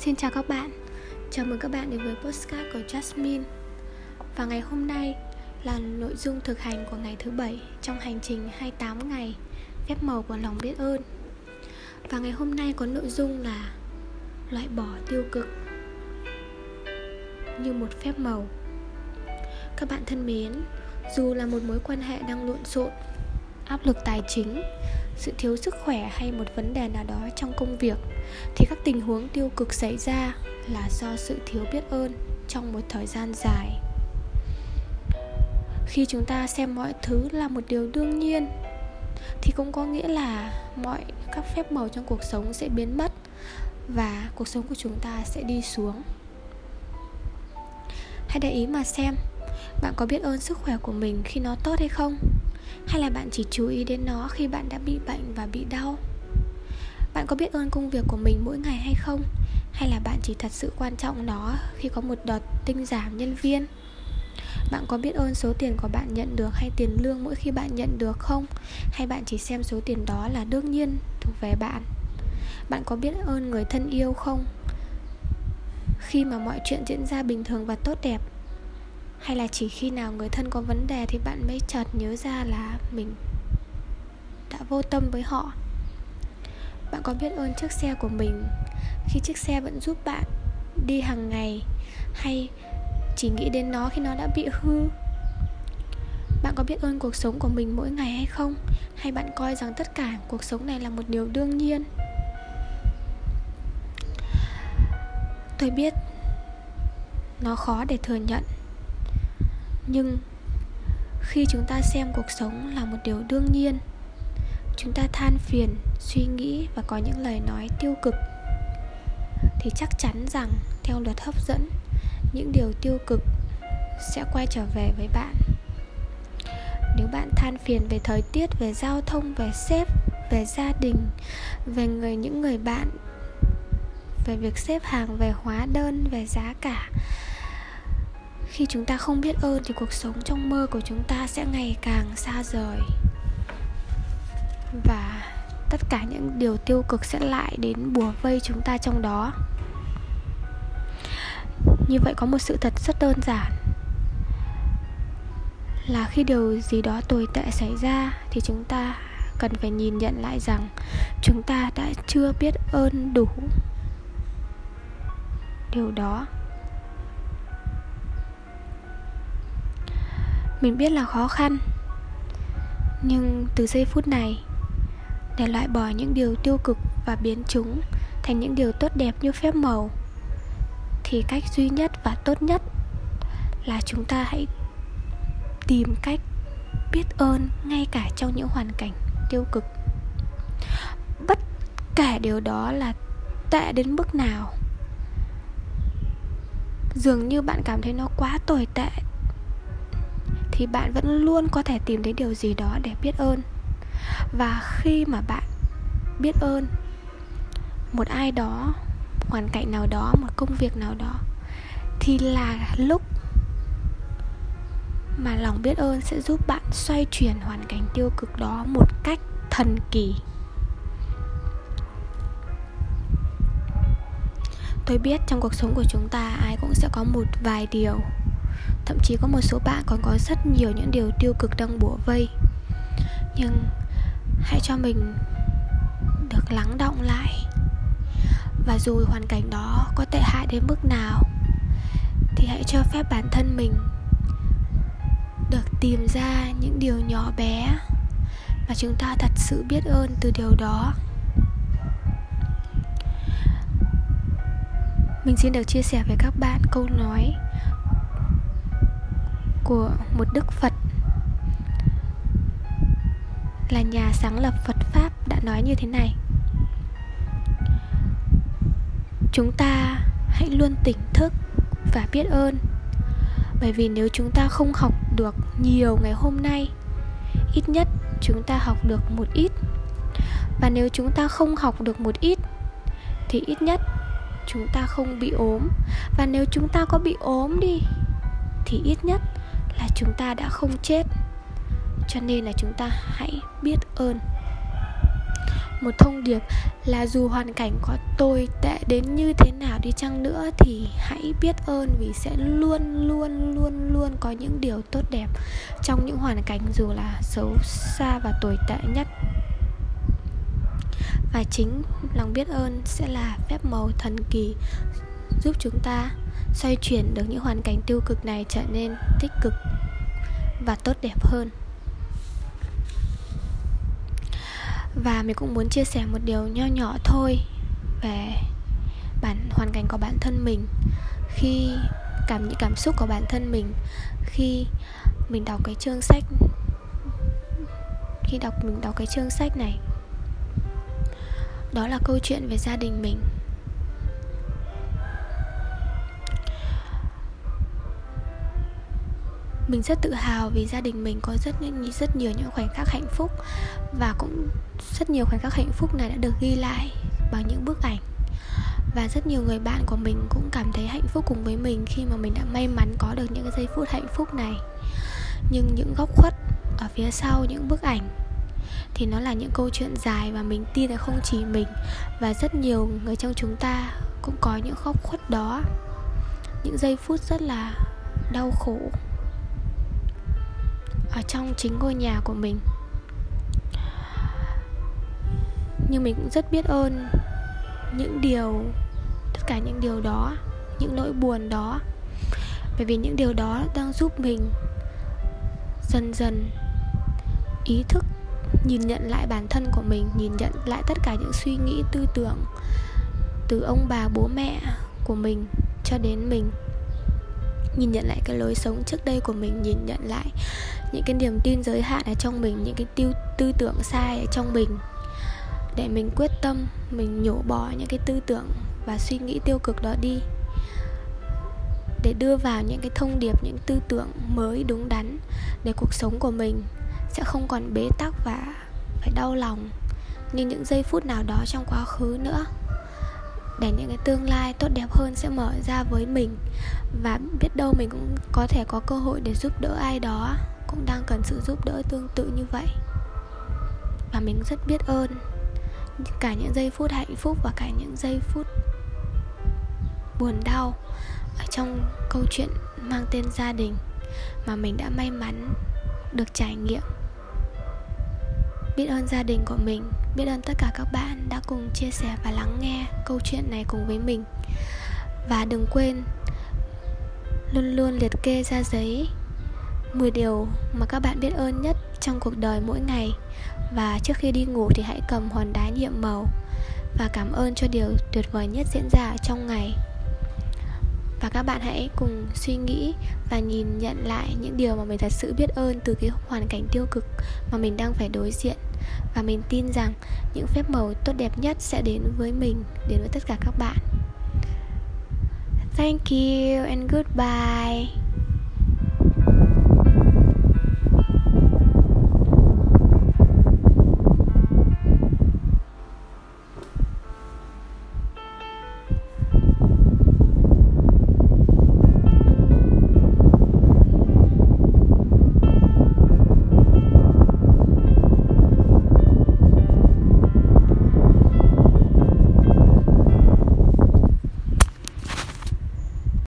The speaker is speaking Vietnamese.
Xin chào các bạn. Chào mừng các bạn đến với postcard của Jasmine. Và ngày hôm nay là nội dung thực hành của ngày thứ bảy Trong hành trình 28 ngày, Phép màu của lòng biết ơn. Và ngày hôm nay có nội dung là Loại bỏ tiêu cực Như một phép màu. Các bạn thân mến, Dù là một mối quan hệ đang lộn xộn Áp lực tài chính, sự thiếu sức khỏe hay một vấn đề nào đó trong công việc, thì các tình huống tiêu cực xảy ra là do sự thiếu biết ơn trong một thời gian dài. Khi chúng ta xem mọi thứ là một điều đương nhiên, thì cũng có nghĩa là mọi các phép màu trong cuộc sống sẽ biến mất và cuộc sống của chúng ta sẽ đi xuống. Hãy để ý mà xem, bạn có biết ơn sức khỏe của mình khi nó tốt hay không? Hay là bạn chỉ chú ý đến nó khi bạn đã bị bệnh và bị đau? Bạn có biết ơn công việc của mình mỗi ngày hay không? Hay là bạn chỉ thật sự quan trọng nó khi có một đợt tinh giảm nhân viên? Bạn có biết ơn số tiền của bạn nhận được hay tiền lương mỗi khi bạn nhận được không? Hay bạn chỉ xem số tiền đó là đương nhiên, thuộc về bạn? Bạn có biết ơn người thân yêu không? Khi mà mọi chuyện diễn ra bình thường và tốt đẹp hay là chỉ khi nào người thân có vấn đề thì bạn mới chợt nhớ ra là mình đã vô tâm với họ? Bạn có biết ơn chiếc xe của mình khi chiếc xe vẫn giúp bạn đi hàng ngày hay chỉ nghĩ đến nó khi nó đã bị hư? Bạn có biết ơn cuộc sống của mình mỗi ngày hay không? Hay bạn coi rằng tất cả cuộc sống này là một điều đương nhiên? Tôi biết nó khó để thừa nhận nhưng khi chúng ta xem cuộc sống là một điều đương nhiên, chúng ta than phiền, suy nghĩ và có những lời nói tiêu cực, thì chắc chắn rằng theo luật hấp dẫn, những điều tiêu cực sẽ quay trở về với bạn. Nếu bạn than phiền về thời tiết, về giao thông, về sếp, về gia đình, về người, những người bạn, về việc xếp hàng, về hóa đơn, về giá cả khi chúng ta không biết ơn thì cuộc sống trong mơ của chúng ta sẽ ngày càng xa rời. Và tất cả những điều tiêu cực sẽ lại đến bùa vây chúng ta trong đó. Như vậy có một sự thật rất đơn giản. Là khi điều gì đó tồi tệ xảy ra thì chúng ta cần phải nhìn nhận lại rằng chúng ta đã chưa biết ơn đủ. Điều đó mình biết là khó khăn. Nhưng từ giây phút này, để loại bỏ những điều tiêu cực và biến chúng thành những điều tốt đẹp như phép màu, thì cách duy nhất và tốt nhất là chúng ta hãy tìm cách biết ơn ngay cả trong những hoàn cảnh tiêu cực. Bất kể điều đó là tệ đến mức nào, dường như bạn cảm thấy nó quá tồi tệ thì bạn vẫn luôn có thể tìm thấy điều gì đó để biết ơn. Và khi mà bạn biết ơn, một ai đó, hoàn cảnh nào đó, một công việc nào đó, thì là lúc mà lòng biết ơn sẽ giúp bạn xoay chuyển hoàn cảnh tiêu cực đó một cách thần kỳ. Tôi biết trong cuộc sống của chúng ta, ai cũng sẽ có một vài điều thậm chí có một số bạn còn có rất nhiều những điều tiêu cực đang bủa vây. Nhưng hãy cho mình được lắng động lại. Và dù hoàn cảnh đó có tệ hại đến mức nào, thì hãy cho phép bản thân mình được tìm ra những điều nhỏ bé mà chúng ta thật sự biết ơn từ điều đó. Mình xin được chia sẻ với các bạn câu nói của một đức phật. Là nhà sáng lập phật pháp đã nói như thế này. Chúng ta hãy luôn tỉnh thức và biết ơn, bởi vì nếu chúng ta không học được nhiều ngày hôm nay, ít nhất chúng ta học được một ít. Và nếu chúng ta không học được một ít, thì ít nhất chúng ta không bị ốm. Và nếu chúng ta có bị ốm đi, thì ít nhất là chúng ta đã không chết. Cho nên là chúng ta hãy biết ơn. Một thông điệp là dù hoàn cảnh có tồi tệ đến như thế nào đi chăng nữa thì hãy biết ơn vì sẽ luôn luôn luôn luôn có những điều tốt đẹp trong những hoàn cảnh dù là xấu xa và tồi tệ nhất. Và chính lòng biết ơn sẽ là phép màu thần kỳ giúp chúng ta xoay chuyển được những hoàn cảnh tiêu cực này trở nên tích cực và tốt đẹp hơn. Và mình cũng muốn chia sẻ một điều nho nhỏ thôi về bản, hoàn cảnh của bản thân mình. Khi cảm, những cảm xúc của bản thân mình, khi mình đọc cái chương sách, khi đọc, mình đọc cái chương sách này, đó là câu chuyện về gia đình mình. Mình rất tự hào vì gia đình mình có rất rất nhiều những khoảnh khắc hạnh phúc. Và cũng rất nhiều khoảnh khắc hạnh phúc này đã được ghi lại bằng những bức ảnh. Và rất nhiều người bạn của mình cũng cảm thấy hạnh phúc cùng với mình khi mà mình đã may mắn có được những cái giây phút hạnh phúc này. Nhưng những góc khuất ở phía sau những bức ảnh thì nó là những câu chuyện dài và mình tin là không chỉ mình và rất nhiều người trong chúng ta cũng có những góc khuất đó. Những giây phút rất là đau khổ ở trong chính ngôi nhà của mình. Nhưng mình cũng rất biết ơn những điều, tất cả những điều đó, những nỗi buồn đó. Bởi vì những điều đó đang giúp mình dần dần ý thức, nhìn nhận lại bản thân của mình, nhìn nhận lại tất cả những suy nghĩ, tư tưởng từ ông bà, bố mẹ của mình cho đến mình nhìn nhận lại cái lối sống trước đây của mình nhìn nhận lại những cái niềm tin giới hạn ở trong mình những cái tư, tư tưởng sai ở trong mình. Để mình quyết tâm mình nhổ bỏ những cái tư tưởng và suy nghĩ tiêu cực đó đi. Để đưa vào những cái thông điệp những tư tưởng mới đúng đắn để cuộc sống của mình sẽ không còn bế tắc và phải đau lòng như những giây phút nào đó trong quá khứ nữa để những cái tương lai tốt đẹp hơn sẽ mở ra với mình. Và biết đâu mình cũng có thể có cơ hội để giúp đỡ ai đó, cũng đang cần sự giúp đỡ tương tự như vậy. Và mình rất biết ơn cả những giây phút hạnh phúc và cả những giây phút buồn đau ở trong câu chuyện mang tên gia đình mà mình đã may mắn được trải nghiệm. Biết ơn gia đình của mình biết ơn tất cả các bạn đã cùng chia sẻ và lắng nghe câu chuyện này cùng với mình. Và đừng quên, luôn luôn liệt kê ra giấy. 10 điều mà các bạn biết ơn nhất trong cuộc đời mỗi ngày. Và trước khi đi ngủ thì hãy cầm hòn đá nhiệm màu và cảm ơn cho điều tuyệt vời nhất diễn ra trong ngày. Và các bạn hãy cùng suy nghĩ và nhìn nhận lại những điều mà mình thật sự biết ơn từ cái hoàn cảnh tiêu cực mà mình đang phải đối diện và mình tin rằng những phép màu tốt đẹp nhất sẽ đến với mình, đến với tất cả các bạn. Thank you and goodbye.